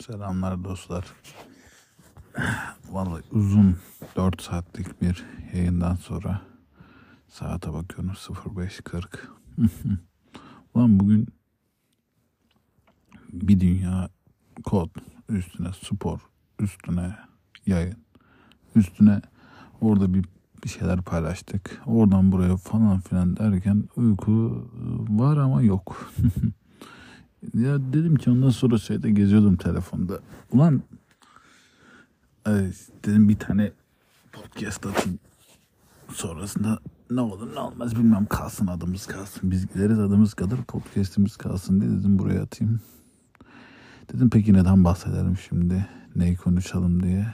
Selamlar dostlar. Vallahi uzun 4 saatlik bir yayından sonra saate bakıyorum 05.40. Ulan bugün bir dünya kod, üstüne spor, üstüne yayın, üstüne orada bir bir şeyler paylaştık. Oradan buraya falan filan derken uyku var ama yok. ya dedim ki ondan sonra şeyde geziyordum telefonda. Ulan ay, dedim bir tane podcast atayım. Sonrasında ne olur ne olmaz bilmem kalsın adımız kalsın. Biz gideriz adımız kalır podcastimiz kalsın diye dedim buraya atayım. Dedim peki neden bahsedelim şimdi? Neyi konuşalım diye.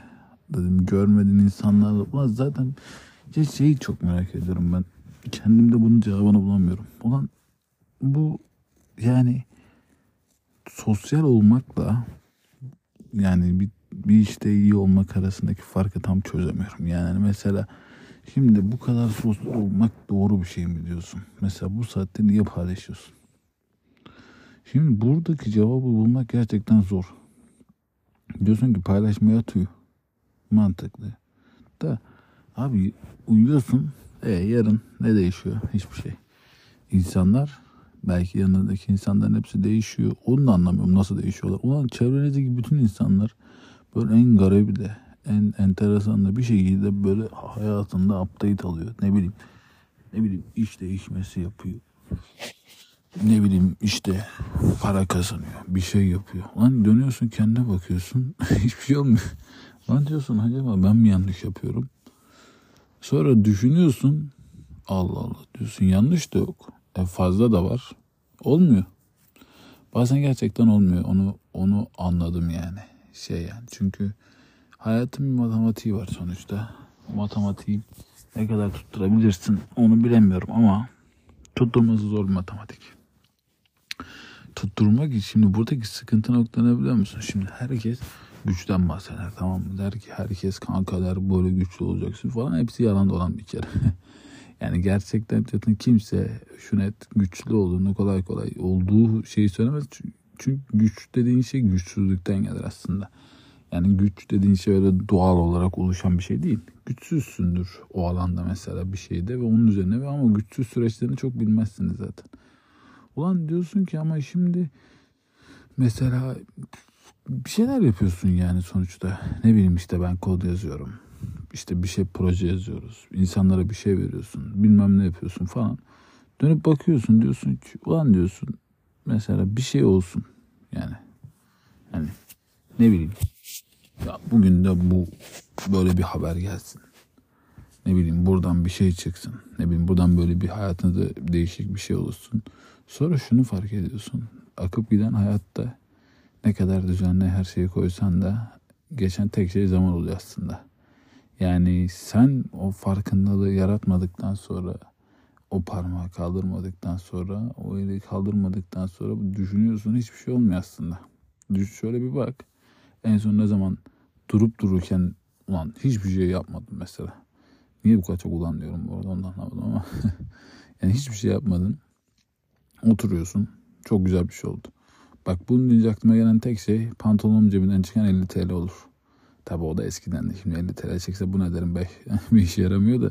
Dedim görmediğin insanlarla. Ulan zaten şeyi çok merak ediyorum ben. Kendimde bunun cevabını bulamıyorum. Ulan bu yani sosyal olmakla yani bir, bir işte iyi olmak arasındaki farkı tam çözemiyorum. Yani mesela şimdi bu kadar sosyal olmak doğru bir şey mi diyorsun? Mesela bu saatte niye paylaşıyorsun? Şimdi buradaki cevabı bulmak gerçekten zor. Diyorsun ki paylaşmaya atıyor. Mantıklı. Da abi uyuyorsun. E yarın ne değişiyor? Hiçbir şey. İnsanlar belki yanındaki insanların hepsi değişiyor. Onu da anlamıyorum nasıl değişiyorlar. Ulan çevrenizdeki bütün insanlar böyle en garibi de en enteresan da bir şekilde böyle hayatında update alıyor. Ne bileyim ne bileyim iş değişmesi yapıyor. Ne bileyim işte para kazanıyor. Bir şey yapıyor. Lan dönüyorsun kendine bakıyorsun. hiçbir şey olmuyor. Lan diyorsun acaba ben mi yanlış yapıyorum? Sonra düşünüyorsun. Allah Allah diyorsun yanlış da yok. E fazla da var. Olmuyor. Bazen gerçekten olmuyor. Onu onu anladım yani. Şey yani. Çünkü hayatın bir matematiği var sonuçta. Matematiği ne kadar tutturabilirsin onu bilemiyorum ama tutturması zor bir matematik. Tutturmak için şimdi buradaki sıkıntı nokta ne biliyor musun? Şimdi herkes güçten bahseder tamam mı? Der ki herkes kanka der böyle güçlü olacaksın falan. Hepsi yalan dolan bir kere. yani gerçekten zaten kimse şu net güçlü olduğunu kolay kolay olduğu şeyi söylemez. Çünkü güç dediğin şey güçsüzlükten gelir aslında. Yani güç dediğin şey öyle doğal olarak oluşan bir şey değil. Güçsüzsündür o alanda mesela bir şeyde ve onun üzerine ve ama güçsüz süreçlerini çok bilmezsiniz zaten. Ulan diyorsun ki ama şimdi mesela bir şeyler yapıyorsun yani sonuçta. Ne bileyim işte ben kod yazıyorum. İşte bir şey proje yazıyoruz. İnsanlara bir şey veriyorsun. Bilmem ne yapıyorsun falan. Dönüp bakıyorsun diyorsun ki ulan diyorsun mesela bir şey olsun. Yani hani ne bileyim ya bugün de bu böyle bir haber gelsin. Ne bileyim buradan bir şey çıksın. Ne bileyim buradan böyle bir hayatında değişik bir şey olursun. Sonra şunu fark ediyorsun. Akıp giden hayatta ne kadar düzenli her şeyi koysan da geçen tek şey zaman oluyor aslında. Yani sen o farkındalığı yaratmadıktan sonra o parmağı kaldırmadıktan sonra o eli kaldırmadıktan sonra düşünüyorsun hiçbir şey olmuyor aslında. Düş şöyle bir bak. En son ne zaman durup dururken ulan hiçbir şey yapmadım mesela. Niye bu kadar çok ulan diyorum bu arada ondan anlamadım ama. yani hiçbir şey yapmadın. Oturuyorsun. Çok güzel bir şey oldu. Bak bunun deyince aklıma gelen tek şey pantolonum cebinden çıkan 50 TL olur. Tabi o da eskiden de şimdi 50 TL çekse bu ne derim be bir işe yaramıyor da.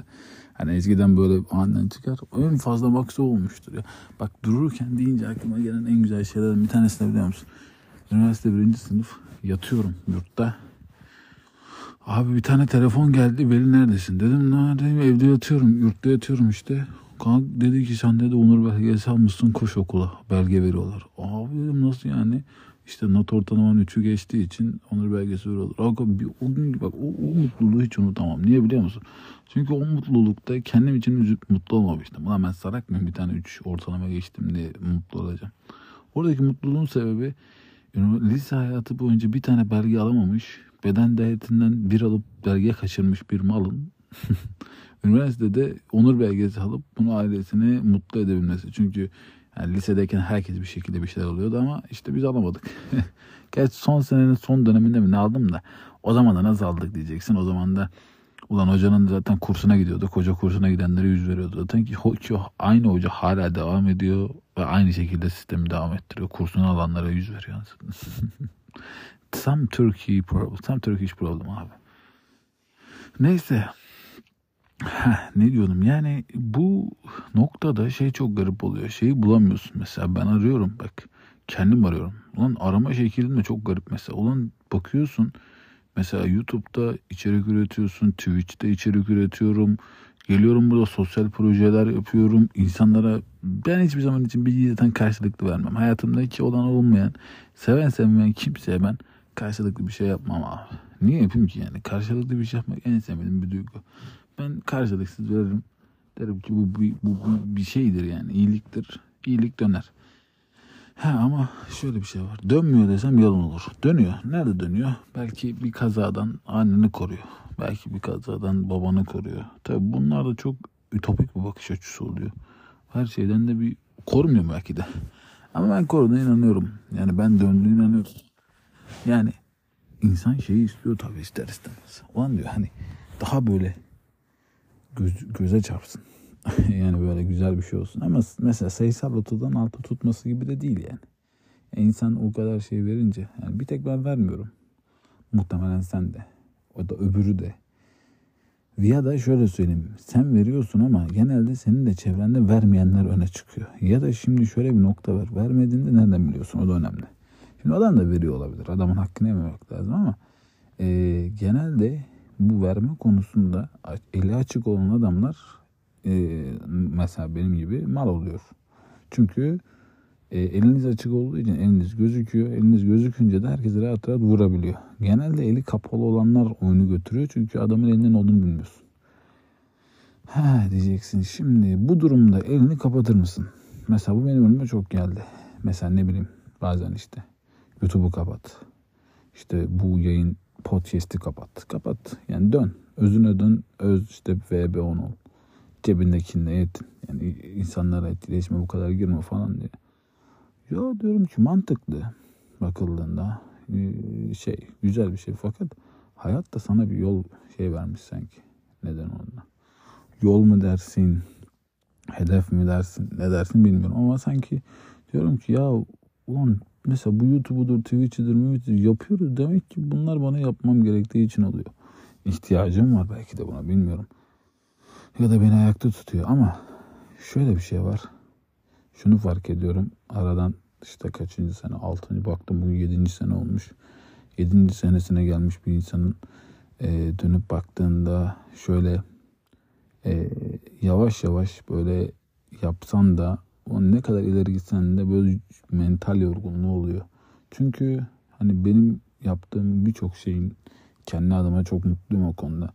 Hani eskiden böyle aniden çıkar. En fazla maksı olmuştur ya. Bak dururken deyince aklıma gelen en güzel şeylerden bir tanesi de biliyor musun? Üniversite birinci sınıf yatıyorum yurtta. Abi bir tane telefon geldi. Veli neredesin? Dedim neredeyim? Evde yatıyorum. Yurtta yatıyorum işte. Kanka dedi ki sen dedi Onur belgesi almışsın koş okula. Belge veriyorlar. Abi dedim nasıl yani? İşte not ortalamanın 3'ü geçtiği için Onur belgesi veriyorlar. Kanka bir, o gün bak o, o mutluluğu hiç unutamam. Niye biliyor musun? Çünkü o mutlulukta kendim için üzüp mutlu olmamıştım. Ulan ben sarak mıyım bir tane 3 ortalama geçtim diye mutlu olacağım. Oradaki mutluluğun sebebi lise hayatı boyunca bir tane belge alamamış, beden değerinden bir alıp belge kaçırmış bir malın üniversitede onur belgesi alıp bunu ailesini mutlu edebilmesi. Çünkü yani lisedeyken herkes bir şekilde bir şeyler alıyordu ama işte biz alamadık. Gerçi son senenin son döneminde mi ne aldım da o zaman da nasıl aldık diyeceksin. O zaman da ulan hocanın zaten kursuna gidiyordu. Koca kursuna gidenlere yüz veriyordu. Zaten ki, aynı hoca hala devam ediyor. Ve aynı şekilde sistemi devam ettiriyor. Kursunu alanlara yüz veriyor. tam Turkey problem. Tam Turkish problem abi. Neyse. Heh, ne diyordum yani bu noktada şey çok garip oluyor. Şeyi bulamıyorsun mesela ben arıyorum bak kendim arıyorum. Ulan arama şeklin de çok garip mesela. Ulan bakıyorsun mesela YouTube'da içerik üretiyorsun, Twitch'te içerik üretiyorum. Geliyorum burada sosyal projeler yapıyorum. İnsanlara ben hiçbir zaman için bilgi zaten karşılıklı vermem. Hayatımdaki olan olmayan, seven sevmeyen kimseye ben karşılıklı bir şey yapmam abi. Niye yapayım ki yani? Karşılıklı bir şey yapmak en sevmediğim bir duygu. Ben karşılıksız veririm. Derim ki bu, bu, bu, bu bir şeydir yani iyiliktir. İyilik döner. Ha ama şöyle bir şey var. Dönmüyor desem yalan olur. Dönüyor. Nerede dönüyor? Belki bir kazadan anneni koruyor. Belki bir kazadan babanı koruyor. Tabi bunlar da çok ütopik bir bakış açısı oluyor. Her şeyden de bir korumuyor belki de. Ama ben koruduğuna inanıyorum. Yani ben döndüğüne inanıyorum. Yani insan şeyi istiyor tabii ister istemez. Ulan diyor hani daha böyle göz, göze çarpsın. yani böyle güzel bir şey olsun. Ama mesela sayısal lotodan altı tutması gibi de değil yani. yani. İnsan o kadar şey verince yani bir tek ben vermiyorum. Muhtemelen sen de. O da öbürü de. Ya da şöyle söyleyeyim. Sen veriyorsun ama genelde senin de çevrende vermeyenler öne çıkıyor. Ya da şimdi şöyle bir nokta var. Vermediğinde nereden biliyorsun? O da önemli. Şimdi adam da veriyor olabilir. Adamın hakkını yememek lazım ama e, genelde bu verme konusunda eli açık olan adamlar e, mesela benim gibi mal oluyor. Çünkü e, eliniz açık olduğu için eliniz gözüküyor. Eliniz gözükünce de herkes rahat rahat vurabiliyor. Genelde eli kapalı olanlar oyunu götürüyor. Çünkü adamın elinin olduğunu bilmiyorsun. Ha diyeceksin şimdi bu durumda elini kapatır mısın? Mesela bu benim önüme çok geldi. Mesela ne bileyim bazen işte YouTube'u kapat. İşte bu yayın podcast'i kapat. Kapat. Yani dön. Özüne dön. Öz işte VB10 ol. Cebindekinde yetin. Yani insanlara etkileşime bu kadar girme falan diye. Ya diyorum ki mantıklı bakıldığında ee, şey güzel bir şey fakat hayat da sana bir yol şey vermiş sanki. Neden onunla? Yol mu dersin? Hedef mi dersin? Ne dersin bilmiyorum ama sanki diyorum ki ya ulan mesela bu YouTube'udur, Twitch'idir, Twitch'idir yapıyoruz. Demek ki bunlar bana yapmam gerektiği için oluyor. İhtiyacım var belki de buna bilmiyorum. Ya da beni ayakta tutuyor ama şöyle bir şey var. Şunu fark ediyorum. Aradan işte kaçıncı sene? Altıncı baktım bugün yedinci sene olmuş. Yedinci senesine gelmiş bir insanın e, dönüp baktığında şöyle e, yavaş yavaş böyle yapsan da ne kadar ileri gitsen de böyle mental yorgunluğu oluyor. Çünkü hani benim yaptığım birçok şeyin kendi adıma çok mutluyum o konuda.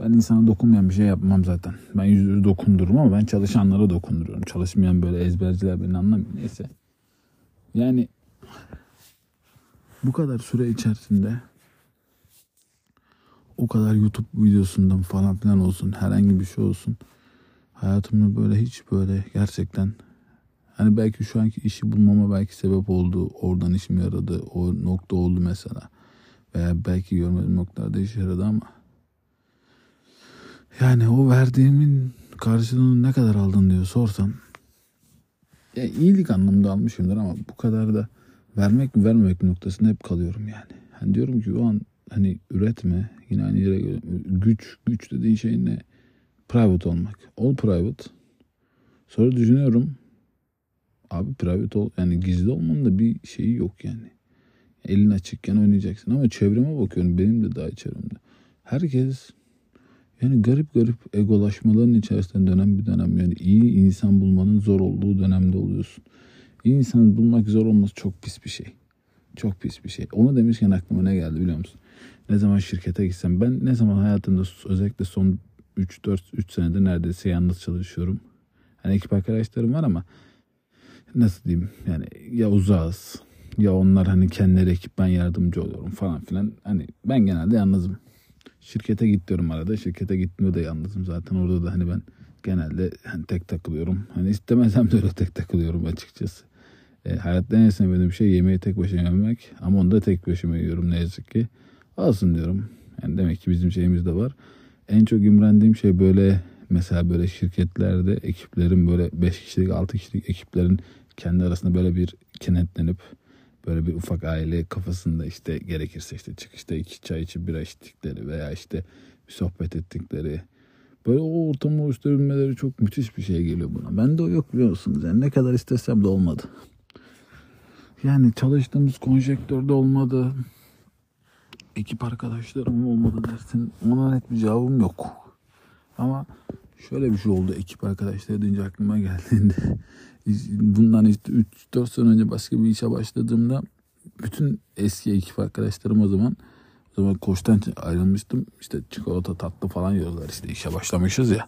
Ben insana dokunmayan bir şey yapmam zaten. Ben yüzleri dokundururum ama ben çalışanlara dokunduruyorum. Çalışmayan böyle ezberciler beni anlamıyor. Neyse. Yani bu kadar süre içerisinde o kadar YouTube videosundan falan filan olsun herhangi bir şey olsun hayatımda böyle hiç böyle gerçekten hani belki şu anki işi bulmama belki sebep oldu oradan işim yaradı o nokta oldu mesela veya belki görmediğim noktalarda işe yaradı ama yani o verdiğimin karşılığını ne kadar aldın diyor sorsam ya iyilik anlamında almışımdır ama bu kadar da vermek mi vermemek mi noktasında hep kalıyorum yani. Hani diyorum ki o an hani üretme yine aynı yere güç güç dediğin şey ne? Private olmak. Ol private. Sonra düşünüyorum abi private ol yani gizli olmanın da bir şeyi yok yani. Elin açıkken oynayacaksın ama çevreme bakıyorum benim de daha çevremde. Herkes yani garip garip egolaşmaların içerisinde dönem bir dönem. Yani iyi insan bulmanın zor olduğu dönemde oluyorsun. İyi insan bulmak zor olması çok pis bir şey. Çok pis bir şey. Onu demişken aklıma ne geldi biliyor musun? Ne zaman şirkete gitsem ben ne zaman hayatımda özellikle son 3-4 3 senedir neredeyse yalnız çalışıyorum. Hani ekip arkadaşlarım var ama nasıl diyeyim yani ya uzağız ya onlar hani kendileri ekip ben yardımcı oluyorum falan filan. Hani ben genelde yalnızım. Şirkete git diyorum arada. Şirkete gitmiyor da yalnızım zaten. Orada da hani ben genelde hani tek takılıyorum. Hani istemesem de öyle tek takılıyorum açıkçası. E, hayatta en sevmediğim şey yemeği tek başına yemek. Ama onu da tek başıma yiyorum ne yazık ki. Alsın diyorum. Yani demek ki bizim şeyimiz de var. En çok imrendiğim şey böyle mesela böyle şirketlerde ekiplerin böyle 5 kişilik 6 kişilik ekiplerin kendi arasında böyle bir kenetlenip böyle bir ufak aile kafasında işte gerekirse işte çıkışta iki çay içip bira içtikleri veya işte bir sohbet ettikleri böyle o ortamı oluşturabilmeleri çok müthiş bir şey geliyor buna. Ben de o yok biliyor musunuz? Yani ne kadar istesem de olmadı. Yani çalıştığımız konjektörde olmadı. Ekip arkadaşlarım olmadı dersin. Ona net bir cevabım yok. Ama şöyle bir şey oldu ekip arkadaşları deyince aklıma geldiğinde bundan işte 3-4 sene önce başka bir işe başladığımda bütün eski ekip arkadaşlarım o zaman o zaman koçtan ayrılmıştım. İşte çikolata tatlı falan yiyorlar işte işe başlamışız ya.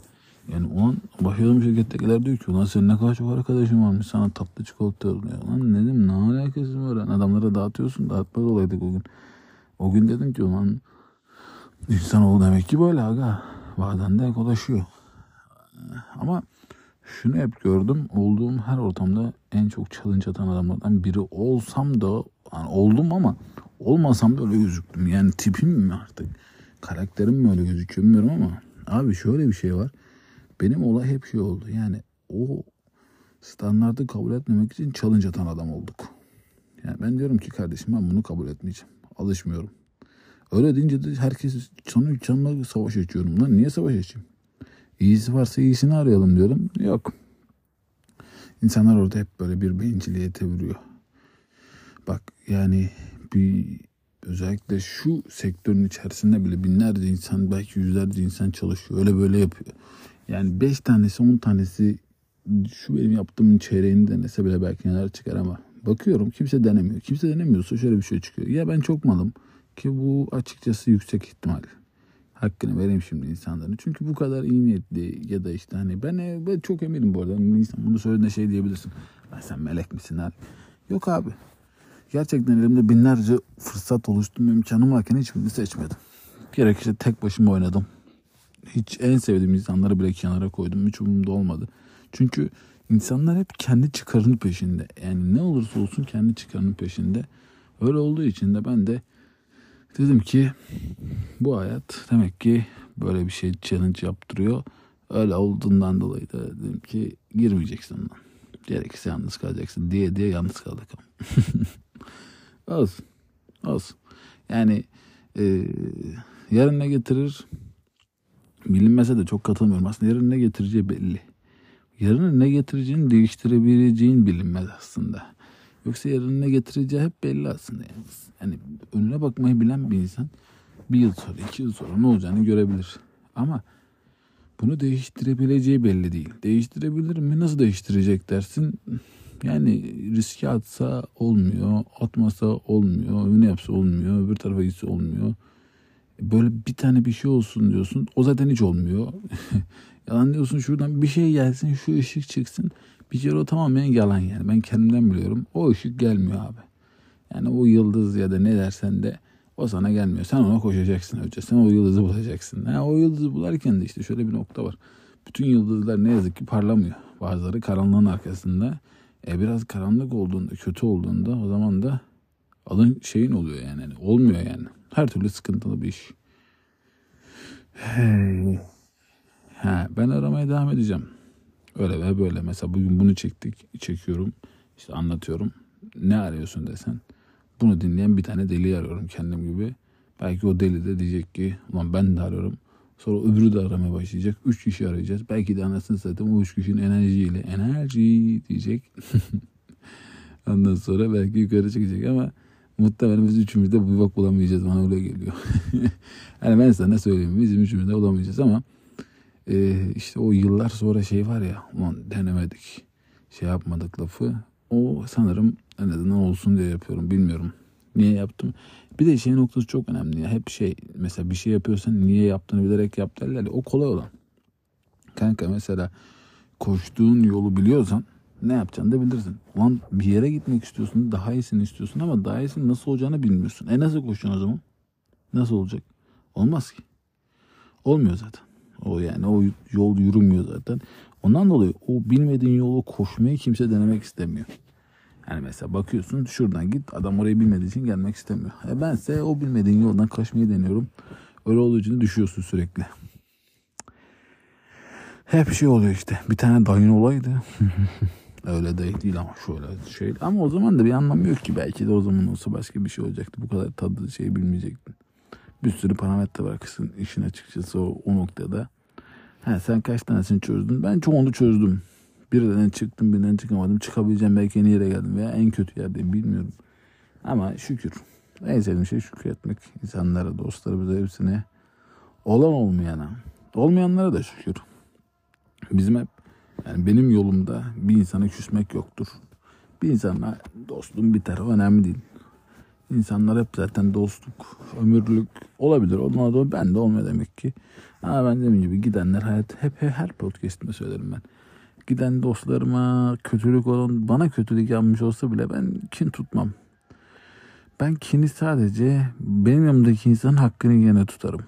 Yani onun başladığım şirkettekiler diyor ki ulan senin ne kadar çok arkadaşın varmış sana tatlı çikolata yolluyor. Lan dedim ne alakası var? Yani adamlara dağıtıyorsun dağıtmaz olaydık o gün. O gün dedim ki ulan insanoğlu demek ki böyle aga. Bazen de ekolaşıyor. Ama şunu hep gördüm. Olduğum her ortamda en çok challenge atan adamlardan biri olsam da yani oldum ama olmasam da öyle gözüktüm. Yani tipim mi artık? Karakterim mi öyle gözüküyor bilmiyorum ama abi şöyle bir şey var. Benim olay hep şey oldu. Yani o standartı kabul etmemek için challenge atan adam olduk. Yani ben diyorum ki kardeşim ben bunu kabul etmeyeceğim. Alışmıyorum. Öyle deyince de herkes canı canına savaş açıyorum. Lan niye savaş açayım? İyisi varsa iyisini arayalım diyorum. Yok. İnsanlar orada hep böyle bir benciliğe vuruyor. Bak yani bir özellikle şu sektörün içerisinde bile binlerce insan belki yüzlerce insan çalışıyor. Öyle böyle yapıyor. Yani beş tanesi on tanesi şu benim yaptığımın çeyreğini denese bile belki neler çıkar ama bakıyorum kimse denemiyor. Kimse denemiyorsa şöyle bir şey çıkıyor. Ya ben çok malım ki bu açıkçası yüksek ihtimal. Hakkını vereyim şimdi insanların. Çünkü bu kadar iyi niyetli ya da işte hani ben, ben çok eminim bu arada. İnsan bunu söylediğinde şey diyebilirsin. Ben sen melek misin abi? Yok abi. Gerçekten elimde binlerce fırsat oluşturma imkanım varken hiçbirini seçmedim. Gerekirse tek başıma oynadım. Hiç en sevdiğim insanları bile kenara koydum. Hiç umurumda olmadı. Çünkü insanlar hep kendi çıkarının peşinde. Yani ne olursa olsun kendi çıkarının peşinde. Öyle olduğu için de ben de dedim ki bu hayat demek ki böyle bir şey challenge yaptırıyor. Öyle olduğundan dolayı da dedim ki girmeyeceksin lan. Gerekirse yalnız kalacaksın diye diye yalnız kaldık. olsun. Olsun. Yani e, yarın ne getirir bilinmese de çok katılmıyorum. Aslında yarın ne getireceği belli. Yarın ne getireceğini değiştirebileceğin bilinmez aslında. Yoksa yarın ne getireceği hep belli aslında. Yani, yani önüne bakmayı bilen bir insan bir yıl sonra, iki yıl sonra ne olacağını görebilir. Ama bunu değiştirebileceği belli değil. Değiştirebilir mi? Nasıl değiştirecek dersin? Yani riske atsa olmuyor, atmasa olmuyor, öne yapsa olmuyor, öbür tarafa gitse olmuyor. Böyle bir tane bir şey olsun diyorsun. O zaten hiç olmuyor. yalan diyorsun şuradan bir şey gelsin, şu ışık çıksın. Bir kere o tamamen yalan yani. Ben kendimden biliyorum. O ışık gelmiyor abi. Yani o yıldız ya da ne dersen de o sana gelmiyor. Sen ona koşacaksın önce. Sen o yıldızı bulacaksın. Ha, o yıldızı bularken de işte şöyle bir nokta var. Bütün yıldızlar ne yazık ki parlamıyor. Bazıları karanlığın arkasında. E biraz karanlık olduğunda, kötü olduğunda o zaman da alın şeyin oluyor yani. yani olmuyor yani. Her türlü sıkıntılı bir iş. Hey. Ha, ben aramaya devam edeceğim. Öyle ve böyle. Mesela bugün bunu çektik, çekiyorum. İşte anlatıyorum. Ne arıyorsun desen. Bunu dinleyen bir tane deli arıyorum kendim gibi. Belki o deli de diyecek ki ulan ben de arıyorum. Sonra öbürü de aramaya başlayacak. Üç kişi arayacağız. Belki de anasını satayım o üç kişinin enerjiyle. Enerji diyecek. Ondan sonra belki yukarı çıkacak ama muhtemelen biz üçümüz de bir bak bulamayacağız. Bana öyle geliyor. yani ben sana söyleyeyim. Bizim üçümüz de bulamayacağız ama e, işte o yıllar sonra şey var ya ulan denemedik. Şey yapmadık lafı. O sanırım en azından olsun diye yapıyorum. Bilmiyorum. Niye yaptım? Bir de şey noktası çok önemli. Ya. Hep şey mesela bir şey yapıyorsan niye yaptığını bilerek yap derler. O kolay olan. Kanka mesela koştuğun yolu biliyorsan ne yapacağını da bilirsin. Ulan bir yere gitmek istiyorsun. Daha iyisini istiyorsun ama daha iyisini nasıl olacağını bilmiyorsun. E nasıl koşacaksın o zaman? Nasıl olacak? Olmaz ki. Olmuyor zaten. O yani o yol yürümüyor zaten. Ondan dolayı o bilmediğin yolu koşmayı kimse denemek istemiyor. Yani mesela bakıyorsun şuradan git adam orayı bilmediği için gelmek istemiyor. E bense o bilmediğin yoldan kaçmayı deniyorum. Öyle olduğu için düşüyorsun sürekli. Hep şey oluyor işte. Bir tane dayın olaydı. Öyle değil, değil ama şöyle şey. Ama o zaman da bir anlamı yok ki. Belki de o zaman olsa başka bir şey olacaktı. Bu kadar tadı şey bilmeyecektin. Bir sürü parametre var kızın işin açıkçası o, o noktada. Ha, sen kaç tanesini çözdün? Ben çoğunu çözdüm. Birinden çıktım, birinden çıkamadım. Çıkabileceğim belki en iyi yere geldim veya en kötü yerdeyim bilmiyorum. Ama şükür. En sevdiğim şey şükretmek. İnsanlara, dostlarımıza, hepsine. Olan olmayana. Olmayanlara da şükür. Bizim hep yani benim yolumda bir insana küsmek yoktur. Bir insanla dostluğum biter. Önemli değil. İnsanlar hep zaten dostluk, ömürlük olabilir. Onlar da ben de olmuyor demek ki. Ama ben dediğim gibi gidenler hayat hep, hep her podcast'imde söylerim ben. Giden dostlarıma kötülük olan bana kötülük yapmış olsa bile ben kin tutmam. Ben kini sadece benim yanımdaki insanın hakkını yine tutarım.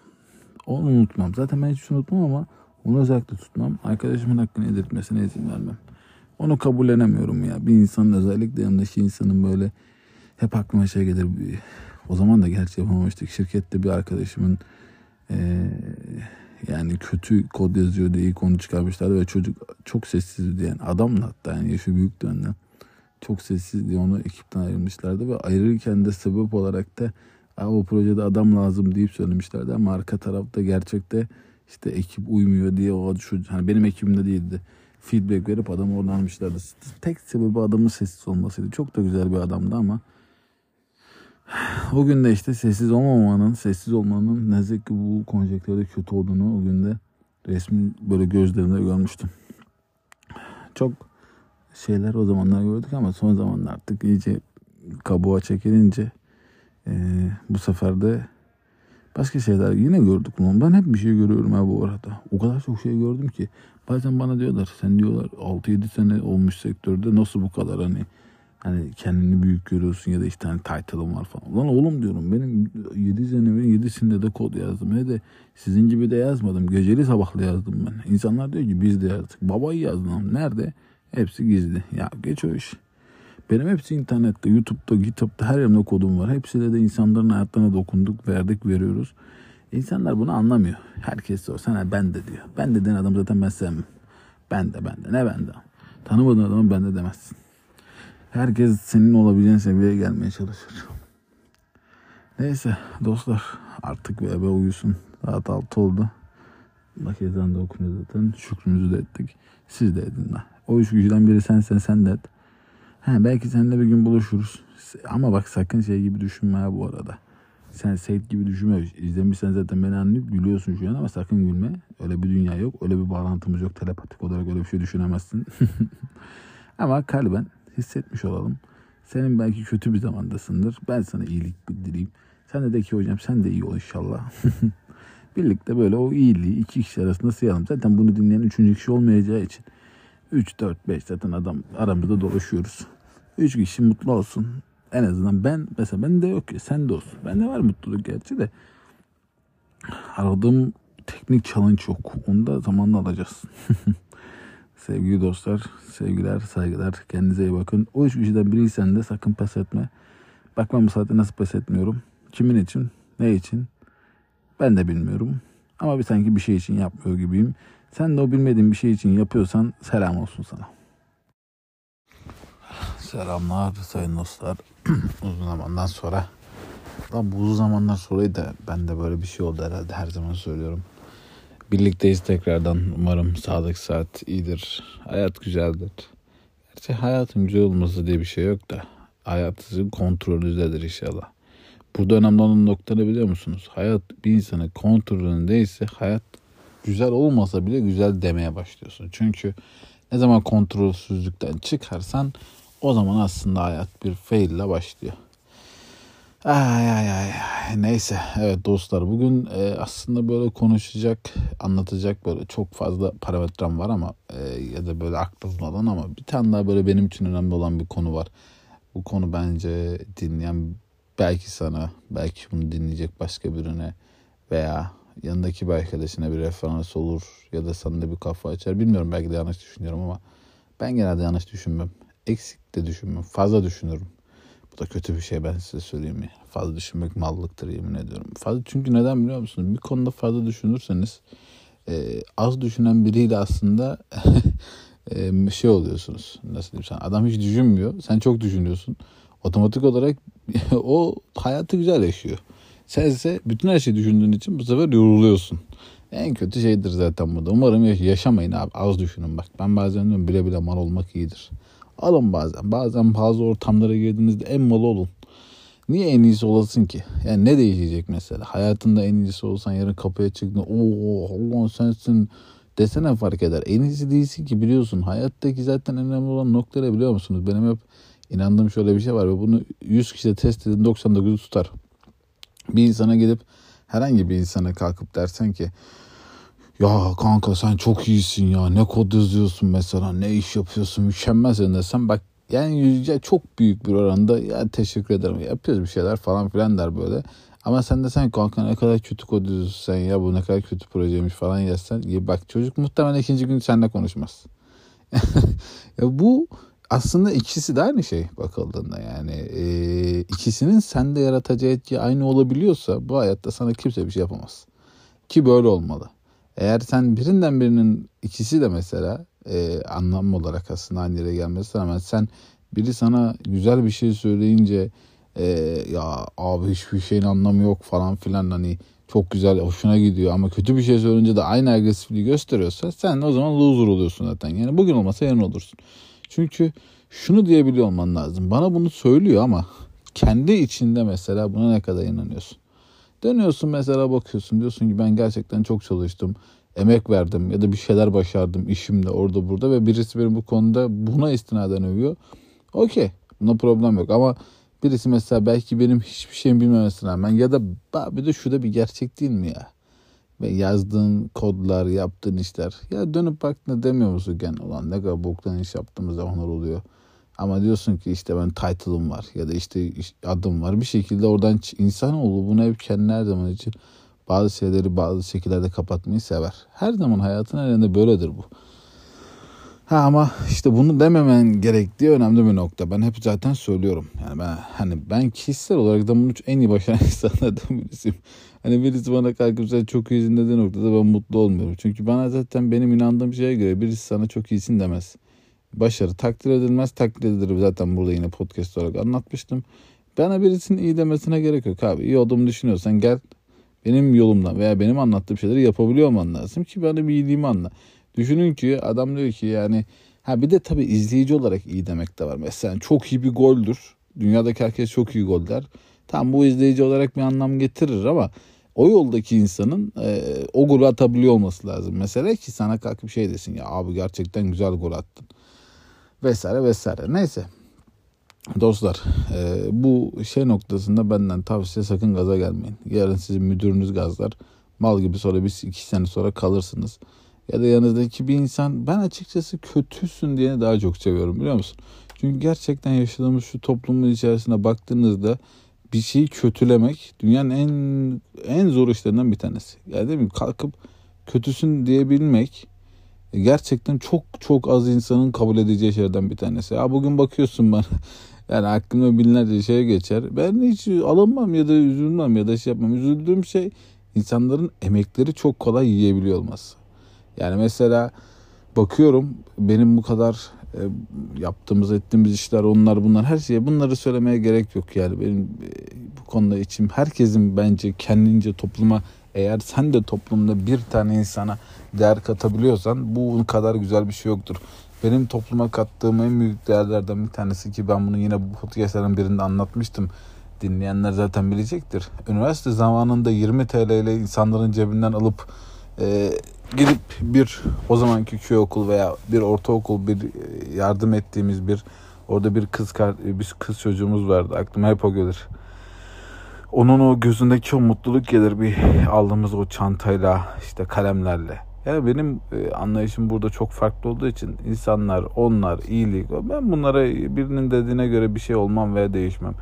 Onu unutmam. Zaten ben hiç unutmam ama onu özellikle tutmam. Arkadaşımın hakkını yedirtmesine izin vermem. Onu kabullenemiyorum ya. Bir insanın özellikle yanındaki insanın böyle hep aklıma şey gelir. O zaman da gerçi yapamamıştık. Şirkette bir arkadaşımın e, yani kötü kod yazıyor diye konu çıkarmışlardı ve çocuk çok sessizdi yani adamla hatta yani yaşı büyüktü önden. Çok sessiz diye onu ekipten ayrılmışlardı ve ayrılırken de sebep olarak da o projede adam lazım deyip söylemişlerdi ama arka tarafta gerçekte işte ekip uymuyor diye o şu hani benim ekibimde değildi. Feedback verip adamı oradan almışlardı. Tek sebebi adamın sessiz olmasıydı. Çok da güzel bir adamdı ama o gün de işte sessiz olmamanın, sessiz olmanın ne ki bu konjektörde kötü olduğunu o günde resmi böyle gözlerimde görmüştüm. Çok şeyler o zamanlar gördük ama son zamanlar artık iyice kabuğa çekilince e, bu sefer de başka şeyler yine gördük bunu. Ben hep bir şey görüyorum ha bu arada. O kadar çok şey gördüm ki. Bazen bana diyorlar sen diyorlar 6-7 sene olmuş sektörde nasıl bu kadar hani Hani kendini büyük görüyorsun ya da işte hani title'ım var falan. Lan oğlum diyorum benim 7 senemin 7'sinde de kod yazdım. Ne de sizin gibi de yazmadım. Geceli sabahlı yazdım ben. İnsanlar diyor ki biz de yazdık. Babayı yazdım. Nerede? Hepsi gizli. Ya geç o iş. Benim hepsi internette, YouTube'da, GitHub'da her yerimde kodum var. Hepsiyle de insanların hayatlarına dokunduk, verdik, veriyoruz. İnsanlar bunu anlamıyor. Herkes o sana ben de diyor. Ben de den adam zaten ben sevmem. Ben de ben de ne ben de. Tanımadığın adamı ben de demezsin. Herkes senin olabileceğin seviyeye gelmeye çalışır. Neyse dostlar artık bebe uyusun. Saat 6 oldu. Bak ezan da zaten. Şükrümüzü de ettik. Siz de edin la. O üç kişiden biri sensen sen de et. He, belki seninle bir gün buluşuruz. Ama bak sakın şey gibi düşünme ha bu arada. Sen Seyit gibi düşünme. İzlemişsen zaten beni anlayıp gülüyorsun şu an ama sakın gülme. Öyle bir dünya yok. Öyle bir bağlantımız yok. Telepatik olarak öyle bir şey düşünemezsin. ama kalben hissetmiş olalım. Senin belki kötü bir zamandasındır. Ben sana iyilik bildireyim. Sen de de ki hocam sen de iyi ol inşallah. Birlikte böyle o iyiliği iki kişi arasında sayalım. Zaten bunu dinleyen üçüncü kişi olmayacağı için. 3, 4, 5 zaten adam aramızda dolaşıyoruz. Üç kişi mutlu olsun. En azından ben mesela ben de yok ya sen de olsun. Ben de var mutluluk gerçi de. Aradığım teknik challenge yok. Onu da zamanla alacağız. Sevgili dostlar, sevgiler, saygılar. Kendinize iyi bakın. O üç kişiden biriysen de sakın pes etme. Bakmam bu saatte nasıl pes etmiyorum. Kimin için, ne için ben de bilmiyorum. Ama bir sanki bir şey için yapmıyor gibiyim. Sen de o bilmediğin bir şey için yapıyorsan selam olsun sana. Selamlar sayın dostlar. uzun zamandan sonra. Lan bu uzun zamanlar sonra da ben de böyle bir şey oldu herhalde her zaman söylüyorum. Birlikteyiz tekrardan. Umarım sağlık saat iyidir. Hayat güzeldir. Gerçi hayatın güzel olması diye bir şey yok da. Hayat sizin kontrolünüzdedir inşallah. Burada önemli olan nokta ne biliyor musunuz? Hayat bir insanın kontrolündeyse hayat güzel olmasa bile güzel demeye başlıyorsun. Çünkü ne zaman kontrolsüzlükten çıkarsan o zaman aslında hayat bir fail ile başlıyor. Ay ay ay neyse evet dostlar bugün e, aslında böyle konuşacak anlatacak böyle çok fazla parametrem var ama e, ya da böyle aklımda olan ama bir tane daha böyle benim için önemli olan bir konu var. Bu konu bence dinleyen belki sana belki bunu dinleyecek başka birine veya yanındaki bir arkadaşına bir referans olur ya da sana da bir kafa açar. Bilmiyorum belki de yanlış düşünüyorum ama ben genelde yanlış düşünmem. Eksik de düşünmem fazla düşünürüm bu da kötü bir şey ben size söyleyeyim ya. Fazla düşünmek mallıktır yemin ediyorum. Fazla çünkü neden biliyor musunuz? Bir konuda fazla düşünürseniz e, az düşünen biriyle aslında e, şey oluyorsunuz. Nasıl diyeyim sen? Adam hiç düşünmüyor. Sen çok düşünüyorsun. Otomatik olarak o hayatı güzel yaşıyor. Sen ise bütün her şeyi düşündüğün için bu sefer yoruluyorsun. En kötü şeydir zaten bu da. Umarım yaşamayın abi. Az düşünün bak. Ben bazen diyorum bile bile mal olmak iyidir. Alın bazen. Bazen bazı ortamlara girdiğinizde en malı olun. Niye en iyisi olasın ki? Yani ne değişecek mesela? Hayatında en iyisi olsan yarın kapıya çıktın. Oo Allah sensin desene fark eder. En iyisi değilsin ki biliyorsun. Hayattaki zaten önemli olan noktaları biliyor musunuz? Benim hep inandığım şöyle bir şey var ve bunu 100 kişide test edin 99'u tutar. Bir insana gidip herhangi bir insana kalkıp dersen ki ya kanka sen çok iyisin ya ne kod yazıyorsun mesela ne iş yapıyorsun mükemmelsin desem bak yani yüzce çok büyük bir oranda ya teşekkür ederim yapıyoruz bir şeyler falan filan der böyle. Ama sen de sen kanka ne kadar kötü kod yazıyorsun sen ya bu ne kadar kötü projeymiş falan yazsan. Bak çocuk muhtemelen ikinci gün seninle konuşmaz. ya bu aslında ikisi de aynı şey bakıldığında yani e, ikisinin sende yaratacağı etki aynı olabiliyorsa bu hayatta sana kimse bir şey yapamaz. Ki böyle olmalı. Eğer sen birinden birinin ikisi de mesela e, anlam olarak aslında aynı yere gelmesi rağmen sen biri sana güzel bir şey söyleyince e, ya abi hiçbir şeyin anlamı yok falan filan hani çok güzel hoşuna gidiyor ama kötü bir şey söyleyince de aynı agresifliği gösteriyorsa sen o zaman loser oluyorsun zaten. Yani bugün olmasa yarın olursun. Çünkü şunu diyebiliyor olman lazım. Bana bunu söylüyor ama kendi içinde mesela buna ne kadar inanıyorsun? Dönüyorsun mesela bakıyorsun diyorsun ki ben gerçekten çok çalıştım. Emek verdim ya da bir şeyler başardım işimde orada burada ve birisi benim bu konuda buna istinaden övüyor. Okey buna problem yok ama birisi mesela belki benim hiçbir şeyim bilmemesine rağmen ya da bir de şu da bir gerçek değil mi ya? Ve yazdığın kodlar, yaptığın işler. Ya dönüp baktığında demiyor musun gen olan ne kadar boktan iş yaptığımız zamanlar oluyor. Ama diyorsun ki işte ben title'ım var ya da işte adım var. Bir şekilde oradan insanoğlu bunu hep kendi her zaman için bazı şeyleri bazı şekillerde kapatmayı sever. Her zaman hayatın elinde böyledir bu. Ha ama işte bunu dememen gerektiği önemli bir nokta. Ben hep zaten söylüyorum. Yani ben hani ben kişisel olarak da bunu en iyi başaran insanlardan birisiyim. Hani birisi bana kalkıp sen çok iyisin dediği noktada ben mutlu olmuyorum. Çünkü bana zaten benim inandığım şeye göre birisi sana çok iyisin demez. Başarı takdir edilmez takdir edilir. Zaten burada yine podcast olarak anlatmıştım. Bana birisinin iyi demesine gerek yok abi. İyi olduğumu düşünüyorsan gel benim yolumdan veya benim anlattığım şeyleri yapabiliyor olman lazım ki bana bir iyiliğimi anla. Düşünün ki adam diyor ki yani ha bir de tabii izleyici olarak iyi demek de var. Mesela çok iyi bir goldür. Dünyadaki herkes çok iyi gol der. Tam bu izleyici olarak bir anlam getirir ama o yoldaki insanın e, o golü atabiliyor olması lazım. Mesela ki sana kalkıp şey desin ya abi gerçekten güzel gol attın. Vesaire vesaire. Neyse. Dostlar e, bu şey noktasında benden tavsiye sakın gaza gelmeyin. Yarın sizin müdürünüz gazlar. Mal gibi sonra bir iki sene sonra kalırsınız. Ya da yanınızdaki bir insan ben açıkçası kötüsün diye daha çok seviyorum biliyor musun? Çünkü gerçekten yaşadığımız şu toplumun içerisine baktığınızda bir şeyi kötülemek dünyanın en en zor işlerinden bir tanesi. Yani değil mi? Kalkıp kötüsün diyebilmek gerçekten çok çok az insanın kabul edeceği şeylerden bir tanesi. Ya bugün bakıyorsun bana yani aklımda binlerce şey geçer. Ben hiç alınmam ya da üzülmem ya da şey yapmam. Üzüldüğüm şey insanların emekleri çok kolay yiyebiliyor olması. Yani mesela bakıyorum benim bu kadar e, yaptığımız ettiğimiz işler onlar bunlar her şeye bunları söylemeye gerek yok yani benim e, bu konuda içim herkesin bence kendince topluma eğer sen de toplumda bir tane insana değer katabiliyorsan bu kadar güzel bir şey yoktur. Benim topluma kattığım en büyük değerlerden bir tanesi ki ben bunu yine bu podcastlerin birinde anlatmıştım. Dinleyenler zaten bilecektir. Üniversite zamanında 20 TL ile insanların cebinden alıp e, gidip bir o zamanki köy okul veya bir ortaokul bir e, yardım ettiğimiz bir orada bir kız bir kız çocuğumuz vardı. Aklıma hep o gelir. Onun o gözündeki o mutluluk gelir bir aldığımız o çantayla işte kalemlerle. Yani benim e, anlayışım burada çok farklı olduğu için insanlar, onlar, iyilik. Ben bunlara birinin dediğine göre bir şey olmam veya değişmem.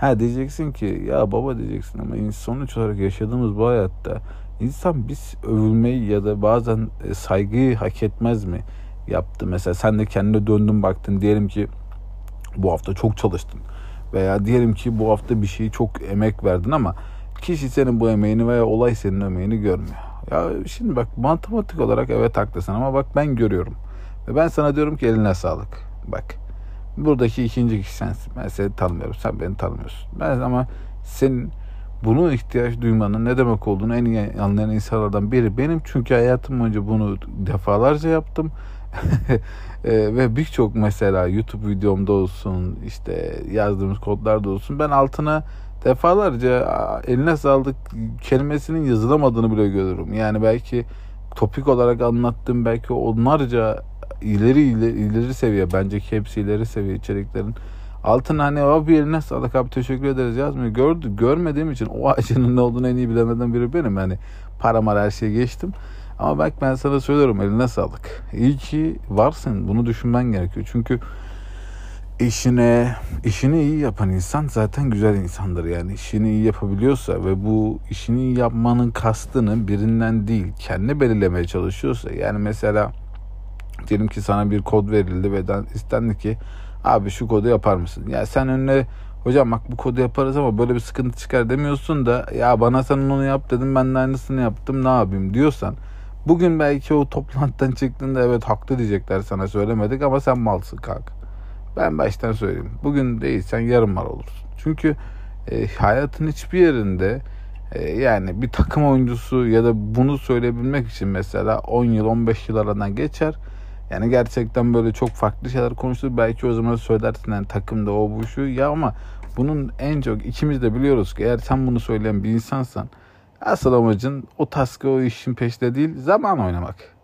Ha diyeceksin ki ya baba diyeceksin ama sonuç olarak yaşadığımız bu hayatta insan biz övülmeyi ya da bazen e, saygıyı hak etmez mi yaptı. Mesela sen de kendine döndün baktın diyelim ki bu hafta çok çalıştın veya diyelim ki bu hafta bir şeyi çok emek verdin ama kişi senin bu emeğini veya olay senin emeğini görmüyor. Ya şimdi bak matematik olarak evet haklısın ama bak ben görüyorum. Ve ben sana diyorum ki eline sağlık. Bak buradaki ikinci kişi sensin. Ben seni tanımıyorum. Sen beni tanımıyorsun. Ben ama senin bunu ihtiyaç duymanın ne demek olduğunu en iyi anlayan insanlardan biri benim. Çünkü hayatım boyunca bunu defalarca yaptım. e, ve birçok mesela YouTube videomda olsun işte yazdığımız kodlarda olsun ben altına defalarca eline sağlık kelimesinin yazılamadığını bile görüyorum. Yani belki topik olarak anlattığım belki onlarca ileri ileri, ileri seviye bence hepsi ileri seviye içeriklerin altına hani abi eline sağlık abi teşekkür ederiz yazmıyor. Gördü, görmediğim için o acının ne olduğunu en iyi bilemeden biri benim. Yani param her şeyi geçtim. Ama bak ben sana söylüyorum eline sağlık. İyi ki varsın. Bunu düşünmen gerekiyor. Çünkü işine işini iyi yapan insan zaten güzel insandır yani işini iyi yapabiliyorsa ve bu işini iyi yapmanın kastını birinden değil kendi belirlemeye çalışıyorsa yani mesela diyelim ki sana bir kod verildi ve istendi ki abi şu kodu yapar mısın ya sen önüne hocam bak bu kodu yaparız ama böyle bir sıkıntı çıkar demiyorsun da ya bana sen onu yap dedim ben de aynısını yaptım ne yapayım diyorsan bugün belki o toplantıdan çıktığında evet haklı diyecekler sana söylemedik ama sen malsın kanka ben baştan söyleyeyim. Bugün değilsen yarın mal olursun. Çünkü e, hayatın hiçbir yerinde e, yani bir takım oyuncusu ya da bunu söyleyebilmek için mesela 10 yıl 15 yıl aradan geçer. Yani gerçekten böyle çok farklı şeyler konuşulur. Belki o zaman söylersin yani takımda o bu şu ya ama bunun en çok ikimiz de biliyoruz ki eğer sen bunu söyleyen bir insansan asıl amacın o taskı o işin peşinde değil zaman oynamak.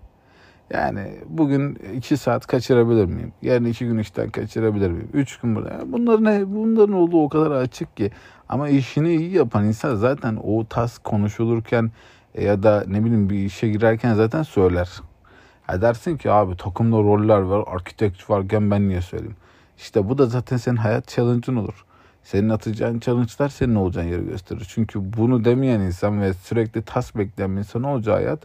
Yani bugün iki saat kaçırabilir miyim? Yarın iki gün işten kaçırabilir miyim? Üç gün burada. Bunların, ne, bunların olduğu o kadar açık ki. Ama işini iyi yapan insan zaten o tas konuşulurken ya da ne bileyim bir işe girerken zaten söyler. Ha dersin ki abi takımda roller var, arkitekt varken ben niye söyleyeyim? İşte bu da zaten senin hayat challenge'ın olur. Senin atacağın challenge'lar senin olacağın yeri gösterir. Çünkü bunu demeyen insan ve sürekli tas bekleyen bir insan olacağı hayat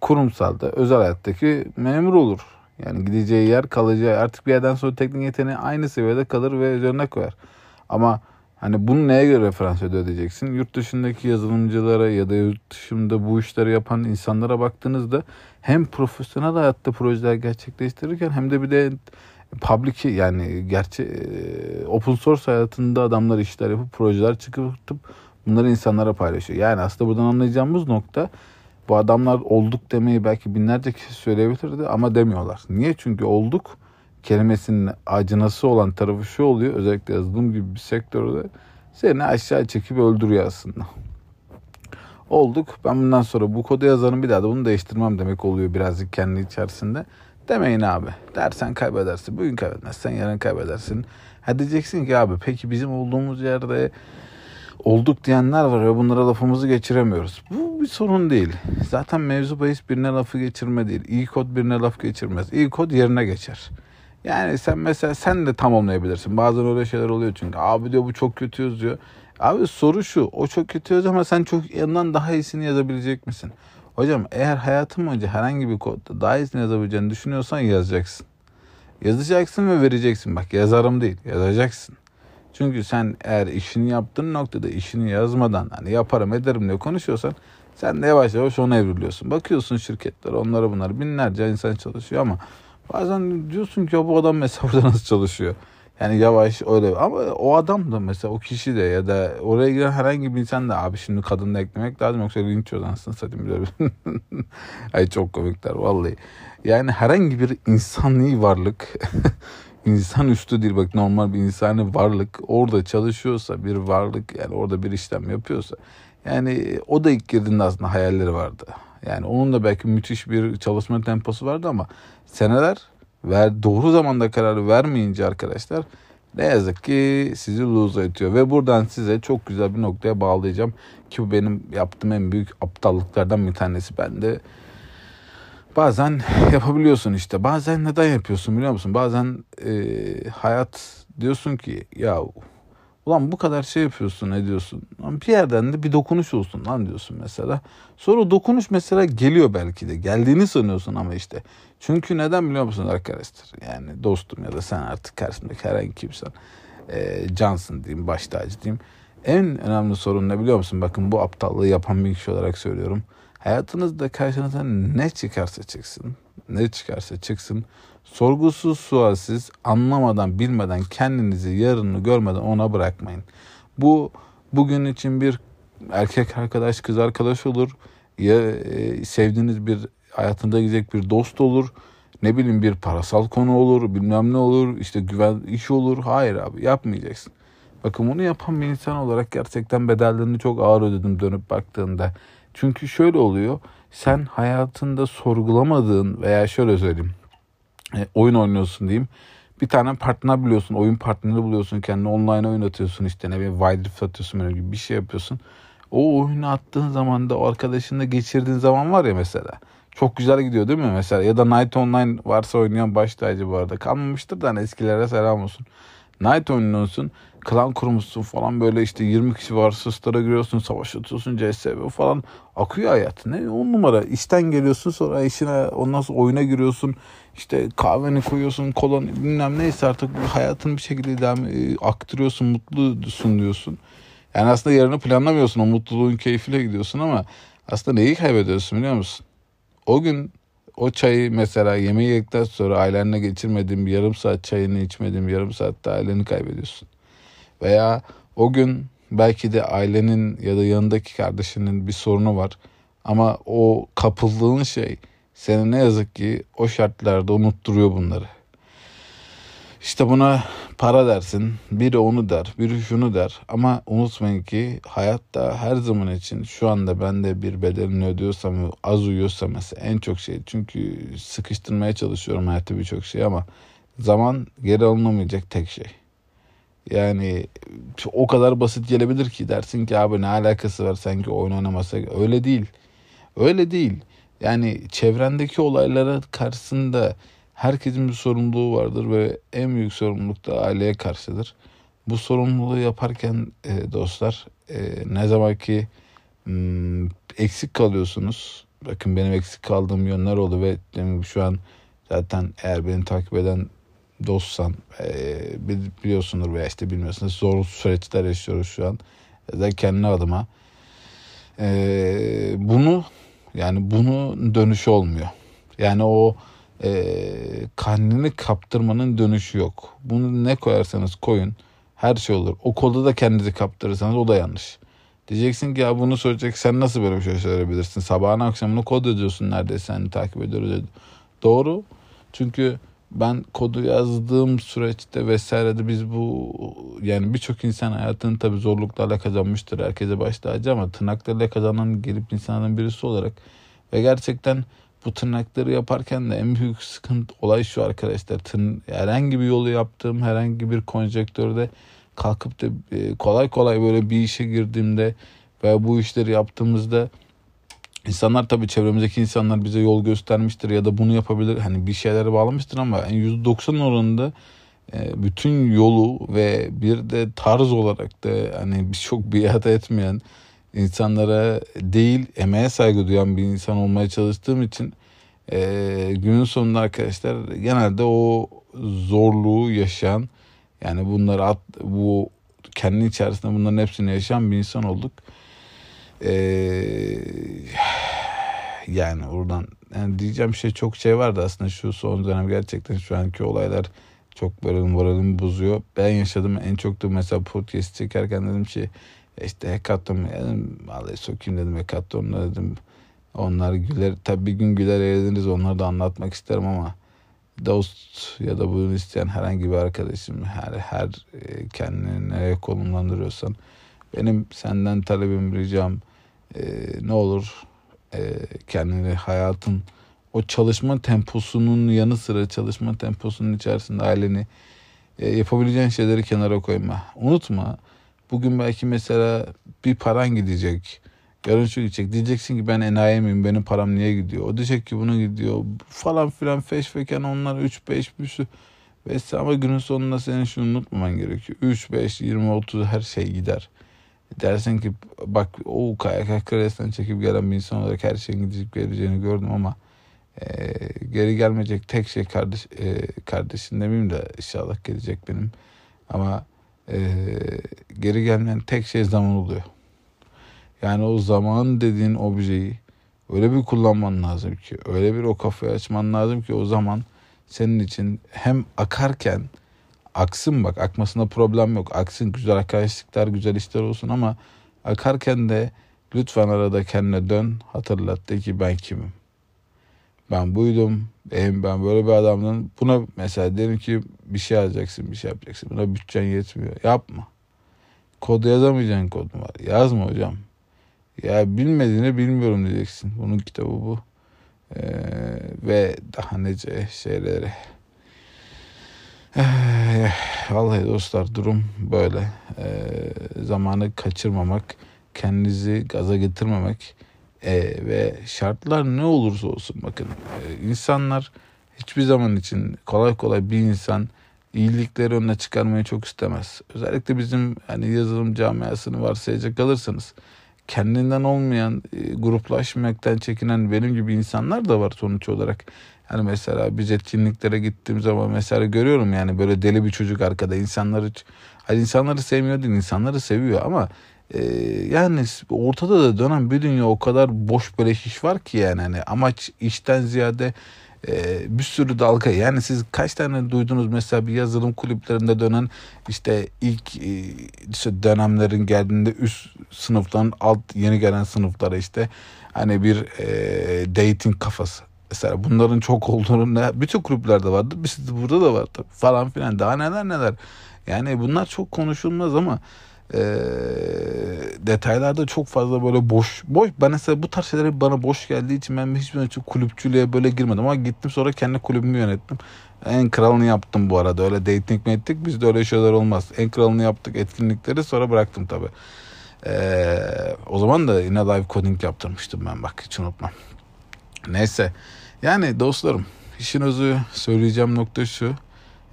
kurumsalda, özel hayattaki memur olur. Yani gideceği yer, kalacağı artık bir yerden sonra teknik yeteneği aynı seviyede kalır ve üzerine koyar. Ama hani bunu neye göre referans ödeyeceksin? Yurt dışındaki yazılımcılara ya da yurt dışında bu işleri yapan insanlara baktığınızda hem profesyonel hayatta projeler gerçekleştirirken hem de bir de public yani gerçi e, open source hayatında adamlar işler yapıp projeler çıkartıp bunları insanlara paylaşıyor. Yani aslında buradan anlayacağımız nokta bu adamlar olduk demeyi belki binlerce kişi söyleyebilirdi ama demiyorlar. Niye? Çünkü olduk kelimesinin acınası olan tarafı şu oluyor. Özellikle yazılım gibi bir sektörde seni aşağı çekip öldürüyor aslında. Olduk. Ben bundan sonra bu kodu yazarım bir daha da bunu değiştirmem demek oluyor birazcık kendi içerisinde. Demeyin abi. Dersen kaybedersin. Bugün kaybetmezsen yarın kaybedersin. Ha diyeceksin ki abi peki bizim olduğumuz yerde olduk diyenler var ve bunlara lafımızı geçiremiyoruz. Bu bir sorun değil. Zaten mevzu bahis birine lafı geçirme değil. İyi kod birine laf geçirmez. İyi kod yerine geçer. Yani sen mesela sen de tamamlayabilirsin. Bazen öyle şeyler oluyor çünkü. Abi diyor bu çok kötü yazıyor. Abi soru şu. O çok kötü yazıyor ama sen çok yanından daha iyisini yazabilecek misin? Hocam eğer hayatın boyunca herhangi bir kodda daha iyisini yazabileceğini düşünüyorsan yazacaksın. Yazacaksın ve vereceksin. Bak yazarım değil yazacaksın. Çünkü sen eğer işini yaptığın noktada işini yazmadan hani yaparım ederim diye konuşuyorsan sen de yavaş yavaş ona evriliyorsun. Bakıyorsun şirketler onlara bunlar binlerce insan çalışıyor ama bazen diyorsun ki bu adam mesela nasıl çalışıyor? Yani yavaş öyle ama o adam da mesela o kişi de ya da oraya giren herhangi bir insan da abi şimdi kadın da eklemek lazım yoksa linç yozansın satayım. Ay çok komikler vallahi. Yani herhangi bir insani varlık insan üstü değil bak normal bir insani varlık orada çalışıyorsa bir varlık yani orada bir işlem yapıyorsa yani o da ilk girdiğinde aslında hayalleri vardı. Yani onun da belki müthiş bir çalışma temposu vardı ama seneler ver doğru zamanda kararı vermeyince arkadaşlar ne yazık ki sizi lose ediyor ve buradan size çok güzel bir noktaya bağlayacağım ki bu benim yaptığım en büyük aptallıklardan bir tanesi bende bazen yapabiliyorsun işte. Bazen neden yapıyorsun biliyor musun? Bazen e, hayat diyorsun ki ya ulan bu kadar şey yapıyorsun ne diyorsun? Bir yerden de bir dokunuş olsun lan diyorsun mesela. Sonra dokunuş mesela geliyor belki de. Geldiğini sanıyorsun ama işte. Çünkü neden biliyor musun arkadaşlar? Yani dostum ya da sen artık karşımdaki herhangi kimsen. E, cansın diyeyim, baş tacı diyeyim. En önemli sorun ne biliyor musun? Bakın bu aptallığı yapan bir kişi olarak söylüyorum Hayatınızda karşınıza ne çıkarsa çıksın ne çıkarsa çıksın sorgusuz sualsiz anlamadan bilmeden kendinizi yarını görmeden ona bırakmayın. Bu bugün için bir erkek arkadaş kız arkadaş olur ya e, sevdiğiniz bir hayatında gidecek bir dost olur ne bileyim bir parasal konu olur bilmem ne olur işte güven iş olur hayır abi yapmayacaksın. Bakın bunu yapan bir insan olarak gerçekten bedellerini çok ağır ödedim dönüp baktığında. Çünkü şöyle oluyor. Sen hayatında sorgulamadığın veya şöyle söyleyeyim. E, oyun oynuyorsun diyeyim. Bir tane partner biliyorsun. Oyun partneri buluyorsun. Kendini online oynatıyorsun işte. Ne bileyim Wild Rift atıyorsun böyle gibi bir şey yapıyorsun. O oyunu attığın zaman da o arkadaşınla geçirdiğin zaman var ya mesela. Çok güzel gidiyor değil mi mesela? Ya da Night Online varsa oynayan baş tacı bu arada. Kalmamıştır da hani eskilere selam olsun. Night oynuyorsun klan kurmuşsun falan böyle işte 20 kişi var sıslara giriyorsun savaş atıyorsun CSV falan akıyor hayat. Ne on numara işten geliyorsun sonra işine ondan sonra oyuna giriyorsun işte kahveni koyuyorsun kolon bilmem neyse artık hayatını bir şekilde devam e, aktırıyorsun mutlusun diyorsun. Yani aslında yarını planlamıyorsun o mutluluğun keyfiyle gidiyorsun ama aslında neyi kaybediyorsun biliyor musun? O gün o çayı mesela yemeği yedikten sonra ailenle geçirmediğim yarım saat çayını içmediğim yarım saatte aileni kaybediyorsun. Veya o gün belki de ailenin ya da yanındaki kardeşinin bir sorunu var. Ama o kapıldığın şey seni ne yazık ki o şartlarda unutturuyor bunları. İşte buna para dersin, biri onu der, biri şunu der. Ama unutmayın ki hayatta her zaman için şu anda ben de bir bedelini ödüyorsam, az uyuyorsam mesela en çok şey. Çünkü sıkıştırmaya çalışıyorum hayatta birçok şey ama zaman geri alınamayacak tek şey. Yani o kadar basit gelebilir ki dersin ki abi ne alakası var sanki oyun oynamasa. Öyle değil. Öyle değil. Yani çevrendeki olaylara karşısında herkesin bir sorumluluğu vardır ve en büyük sorumluluk da aileye karşıdır. Bu sorumluluğu yaparken e, dostlar e, ne zaman ki m, eksik kalıyorsunuz. Bakın benim eksik kaldığım yönler oldu ve şu an zaten eğer beni takip eden dostsan e, biliyorsundur veya işte bilmiyorsunuz zor süreçler yaşıyoruz şu an. Da kendi adıma. E, bunu yani bunu dönüşü olmuyor. Yani o e, kendini kaptırmanın dönüşü yok. Bunu ne koyarsanız koyun her şey olur. O kolda da kendinizi kaptırırsanız o da yanlış. Diyeceksin ki ya bunu söyleyecek sen nasıl böyle bir şey söyleyebilirsin? Sabahın akşamını kod ediyorsun neredeyse seni takip ediyoruz. Doğru. Çünkü ben kodu yazdığım süreçte vesairede biz bu yani birçok insan hayatını tabii zorluklarla kazanmıştır. Herkese baş tacı ama tırnaklarıyla kazanan gelip insanların birisi olarak ve gerçekten bu tırnakları yaparken de en büyük sıkıntı olay şu arkadaşlar. Tırn, herhangi bir yolu yaptığım herhangi bir konjektörde kalkıp da e, kolay kolay böyle bir işe girdiğimde veya bu işleri yaptığımızda İnsanlar tabii çevremizdeki insanlar bize yol göstermiştir ya da bunu yapabilir. Hani bir şeylere bağlamıştır ama %90 oranında e, bütün yolu ve bir de tarz olarak da hani çok biat etmeyen insanlara değil emeğe saygı duyan bir insan olmaya çalıştığım için e, günün sonunda arkadaşlar genelde o zorluğu yaşayan yani bunları at, bu kendi içerisinde bunların hepsini yaşayan bir insan olduk. Ee, yani oradan yani diyeceğim şey çok şey vardı aslında şu son dönem gerçekten şu anki olaylar çok böyle moralimi bozuyor. Ben yaşadım en çok da mesela podcast çekerken dedim ki işte hekaton dedim vallahi sokayım dedim hekatonla dedim onlar güler tabi bir gün güler eğleniriz onları da anlatmak isterim ama dost ya da bunu isteyen herhangi bir arkadaşım her her e, kendini nereye konumlandırıyorsan benim senden talebim ricam e, ne olur e, kendini hayatın o çalışma temposunun yanı sıra çalışma temposunun içerisinde aileni e, yapabileceğin şeyleri kenara koyma. Unutma bugün belki mesela bir paran gidecek. Yarın şu gidecek. Diyeceksin ki ben enayi miyim? Benim param niye gidiyor? O diyecek ki buna gidiyor. Falan filan feşfeken onlar 3-5 bir sürü. Vesaire ama günün sonunda senin şunu unutmaman gerekiyor. 3, 5, 20, 30 her şey gider dersin ki bak o kayak karesinden çekip gelen bir insan olarak her şeyin gidip geleceğini gördüm ama e, geri gelmeyecek tek şey kardeş e, kardeşin demeyeyim de inşallah gelecek benim ama e, geri gelmeyen tek şey zaman oluyor. Yani o zaman dediğin objeyi öyle bir kullanman lazım ki, öyle bir o kafayı açman lazım ki o zaman senin için hem akarken aksın bak akmasında problem yok. Aksın güzel arkadaşlıklar, güzel işler olsun ama akarken de lütfen arada kendine dön hatırlat de ki ben kimim. Ben buydum. Benim ben böyle bir adamdım. Buna mesela derim ki bir şey alacaksın, bir şey yapacaksın. Buna bütçen yetmiyor. Yapma. Kod yazamayacaksın kodun var. Yazma hocam. Ya bilmediğini bilmiyorum diyeceksin. Bunun kitabı bu. Ee, ve daha nece şeyleri. Ee, vallahi dostlar durum böyle. Ee, zamanı kaçırmamak, kendinizi gaza getirmemek ee, ve şartlar ne olursa olsun bakın e, insanlar hiçbir zaman için kolay kolay bir insan iyilikleri önüne çıkarmayı çok istemez. Özellikle bizim hani yazılım camiasını varsayacak alırsanız kendinden olmayan e, gruplaşmaktan çekinen benim gibi insanlar da var sonuç olarak. Yani mesela biz etkinliklere gittiğim zaman mesela görüyorum yani böyle deli bir çocuk arkada insanları hani insanları sevmiyor değil insanları seviyor ama e, yani ortada da dönen bir dünya o kadar boş böyle iş var ki yani hani amaç işten ziyade e, bir sürü dalga. Yani siz kaç tane duydunuz? Mesela bir yazılım kulüplerinde dönen işte ilk e, işte dönemlerin geldiğinde üst sınıftan alt yeni gelen sınıflara işte hani bir e, dating kafası. Mesela bunların çok olduğunu ne, bütün kulüplerde vardı biz burada da var falan filan. Daha neler neler. Yani bunlar çok konuşulmaz ama e, detaylarda çok fazla böyle boş boş ben mesela bu tarz şeyler bana boş geldiği için ben hiçbir zaman kulüpçülüğe böyle girmedim ama gittim sonra kendi kulübümü yönettim. En kralını yaptım bu arada öyle dating mi ettik bizde öyle şeyler olmaz. En kralını yaptık etkinlikleri sonra bıraktım tabi. Ee, o zaman da yine live coding yaptırmıştım ben bak hiç unutmam. Neyse yani dostlarım işin özü söyleyeceğim nokta şu.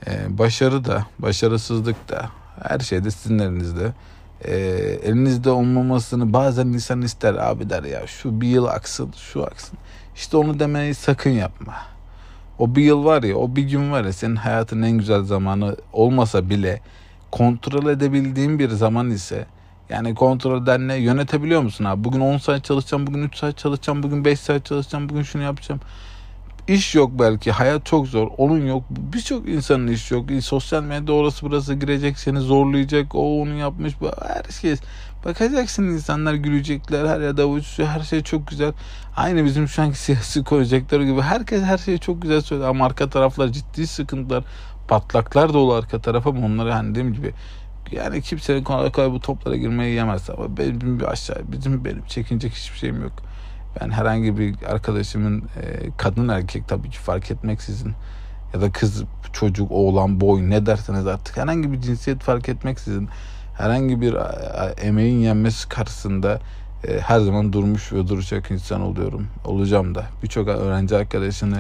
Ee, başarı da başarısızlık da her şey de sizin elinizde. Ee, elinizde olmamasını bazen insan ister abi der ya şu bir yıl aksın şu aksın. İşte onu demeyi sakın yapma. O bir yıl var ya o bir gün var ya senin hayatın en güzel zamanı olmasa bile kontrol edebildiğin bir zaman ise yani kontrol eden ne yönetebiliyor musun abi? Bugün 10 saat çalışacağım, bugün 3 saat çalışacağım, bugün 5 saat çalışacağım, bugün şunu yapacağım iş yok belki hayat çok zor onun yok birçok insanın iş yok. Sosyal medya orası burası girecek seni zorlayacak o onu yapmış her şey. Bakacaksın insanlar gülecekler her yerde uçuşuyor her şey çok güzel. Aynı bizim şu anki siyasi koyacakları gibi herkes her şeyi çok güzel söylüyor. Ama arka taraflar ciddi sıkıntılar patlaklar dolu arka tarafa ama onları hani dediğim gibi yani kimsenin kolay kolay bu toplara girmeyi yemez. Ama benim bir aşağı bizim benim çekinecek hiçbir şeyim yok. Ben herhangi bir arkadaşımın e, kadın erkek tabii ki fark etmeksizin ya da kız çocuk oğlan boy ne derseniz artık herhangi bir cinsiyet fark etmeksizin herhangi bir emeğin yenmesi karşısında e, her zaman durmuş ve duracak insan oluyorum. Olacağım da. Birçok öğrenci arkadaşını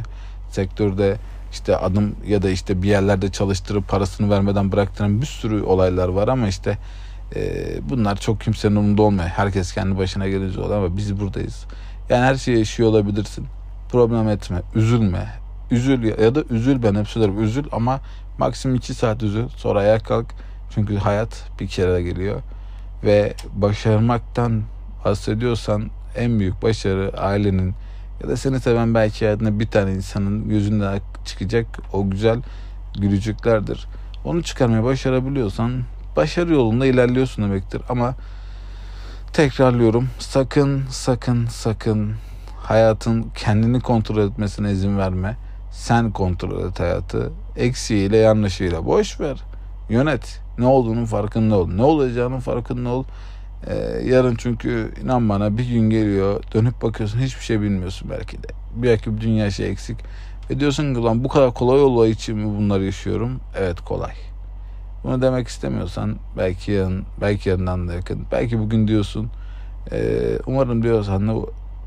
sektörde işte adım ya da işte bir yerlerde çalıştırıp parasını vermeden bıraktıran bir sürü olaylar var ama işte e, bunlar çok kimsenin umurunda olmuyor. Herkes kendi başına gelince oluyor ama biz buradayız. Yani her şeyi yaşıyor olabilirsin. Problem etme, üzülme. Üzül ya da üzül ben hep söylerim. Üzül ama maksimum 2 saat üzül. Sonra ayağa kalk. Çünkü hayat bir kere geliyor. Ve başarmaktan bahsediyorsan en büyük başarı ailenin ya da seni seven belki hayatında bir tane insanın yüzünden çıkacak o güzel gülücüklerdir. Onu çıkarmaya başarabiliyorsan başarı yolunda ilerliyorsun demektir. Ama Tekrarlıyorum. Sakın sakın sakın hayatın kendini kontrol etmesine izin verme. Sen kontrol et hayatı. Eksiğiyle yanlışıyla. Boş ver. Yönet. Ne olduğunun farkında ol. Ne olacağının farkında ol. Ee, yarın çünkü inan bana bir gün geliyor dönüp bakıyorsun hiçbir şey bilmiyorsun belki de. Belki bir dünya şey eksik. Ve diyorsun ki lan bu kadar kolay olduğu için mi bunları yaşıyorum? Evet kolay. Bunu demek istemiyorsan belki yarın, belki yarından da yakın. Belki bugün diyorsun. E, umarım diyorsan da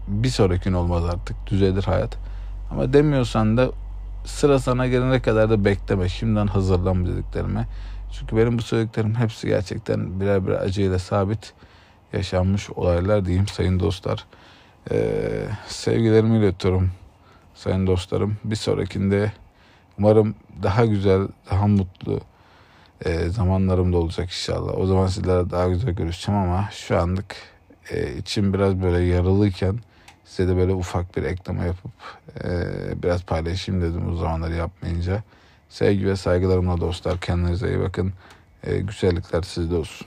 bir sonraki gün olmaz artık. Düzelir hayat. Ama demiyorsan da sıra sana gelene kadar da bekleme. Şimdiden hazırlan dediklerime. Çünkü benim bu söylediklerim hepsi gerçekten birer birer acıyla sabit yaşanmış olaylar diyeyim sayın dostlar. Ee, sevgilerimi iletiyorum sayın dostlarım. Bir sonrakinde umarım daha güzel, daha mutlu, e, zamanlarım da olacak inşallah. O zaman sizlerle daha güzel görüşeceğim ama şu anlık e, içim biraz böyle yaralıyken Size de böyle ufak bir ekleme yapıp e, biraz paylaşayım dedim o zamanları yapmayınca. Sevgi ve saygılarımla dostlar. Kendinize iyi bakın. E, güzellikler sizde olsun.